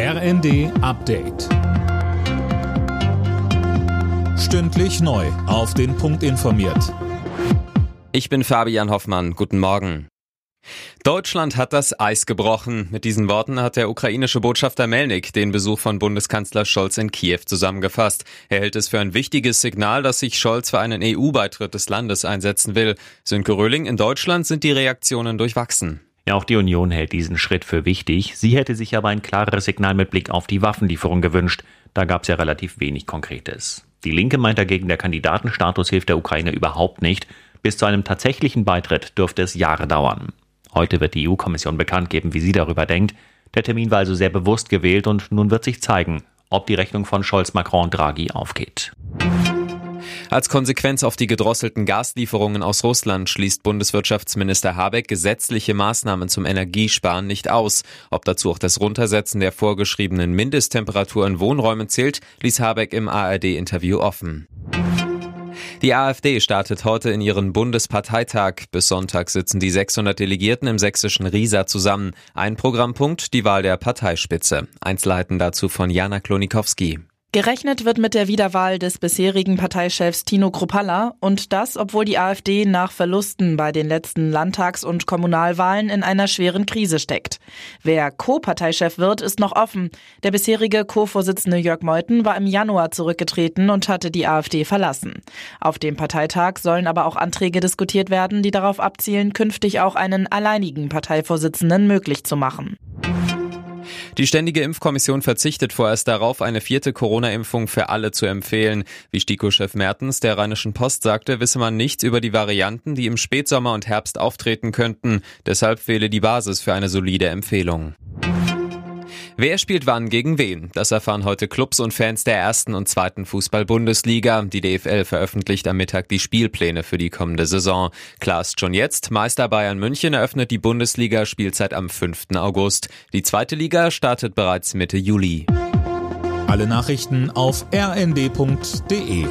RND Update. Stündlich neu. Auf den Punkt informiert. Ich bin Fabian Hoffmann. Guten Morgen. Deutschland hat das Eis gebrochen. Mit diesen Worten hat der ukrainische Botschafter Melnik den Besuch von Bundeskanzler Scholz in Kiew zusammengefasst. Er hält es für ein wichtiges Signal, dass sich Scholz für einen EU-Beitritt des Landes einsetzen will. Sönke Röhling, in Deutschland sind die Reaktionen durchwachsen. Ja, auch die Union hält diesen Schritt für wichtig. Sie hätte sich aber ein klareres Signal mit Blick auf die Waffenlieferung gewünscht. Da gab es ja relativ wenig Konkretes. Die Linke meint dagegen, der Kandidatenstatus hilft der Ukraine überhaupt nicht. Bis zu einem tatsächlichen Beitritt dürfte es Jahre dauern. Heute wird die EU-Kommission bekannt geben, wie sie darüber denkt. Der Termin war also sehr bewusst gewählt und nun wird sich zeigen, ob die Rechnung von Scholz, Macron und Draghi aufgeht. Als Konsequenz auf die gedrosselten Gaslieferungen aus Russland schließt Bundeswirtschaftsminister Habeck gesetzliche Maßnahmen zum Energiesparen nicht aus. Ob dazu auch das Runtersetzen der vorgeschriebenen Mindesttemperatur in Wohnräumen zählt, ließ Habeck im ARD-Interview offen. Die AfD startet heute in ihren Bundesparteitag. Bis Sonntag sitzen die 600 Delegierten im sächsischen Riesa zusammen. Ein Programmpunkt, die Wahl der Parteispitze. Einzelheiten dazu von Jana Klonikowski. Gerechnet wird mit der Wiederwahl des bisherigen Parteichefs Tino Kruppalla und das, obwohl die AfD nach Verlusten bei den letzten Landtags- und Kommunalwahlen in einer schweren Krise steckt. Wer Co-Parteichef wird, ist noch offen. Der bisherige Co-Vorsitzende Jörg Meuthen war im Januar zurückgetreten und hatte die AfD verlassen. Auf dem Parteitag sollen aber auch Anträge diskutiert werden, die darauf abzielen, künftig auch einen alleinigen Parteivorsitzenden möglich zu machen. Die Ständige Impfkommission verzichtet vorerst darauf, eine vierte Corona-Impfung für alle zu empfehlen. Wie STIKO-Chef Mertens der Rheinischen Post sagte, wisse man nichts über die Varianten, die im Spätsommer und Herbst auftreten könnten. Deshalb fehle die Basis für eine solide Empfehlung. Wer spielt wann gegen wen? Das erfahren heute Clubs und Fans der ersten und zweiten Fußball-Bundesliga. Die DFL veröffentlicht am Mittag die Spielpläne für die kommende Saison. Klar ist schon jetzt, Meister Bayern München eröffnet die Bundesliga-Spielzeit am 5. August. Die zweite Liga startet bereits Mitte Juli. Alle Nachrichten auf rnd.de